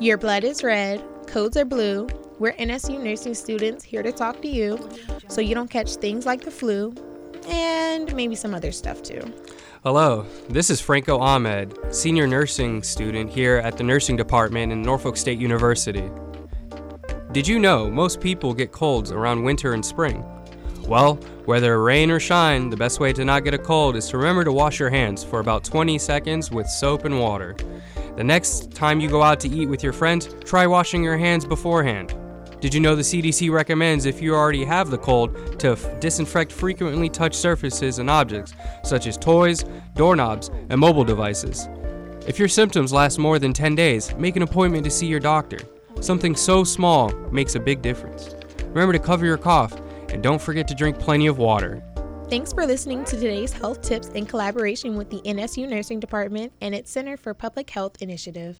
Your blood is red, codes are blue. We're NSU nursing students here to talk to you so you don't catch things like the flu and maybe some other stuff too. Hello, this is Franco Ahmed, senior nursing student here at the nursing department in Norfolk State University. Did you know most people get colds around winter and spring? Well, whether rain or shine, the best way to not get a cold is to remember to wash your hands for about 20 seconds with soap and water. The next time you go out to eat with your friends, try washing your hands beforehand. Did you know the CDC recommends if you already have the cold to f- disinfect frequently touched surfaces and objects, such as toys, doorknobs, and mobile devices? If your symptoms last more than 10 days, make an appointment to see your doctor. Something so small makes a big difference. Remember to cover your cough and don't forget to drink plenty of water. Thanks for listening to today's health tips in collaboration with the NSU Nursing Department and its Center for Public Health Initiative.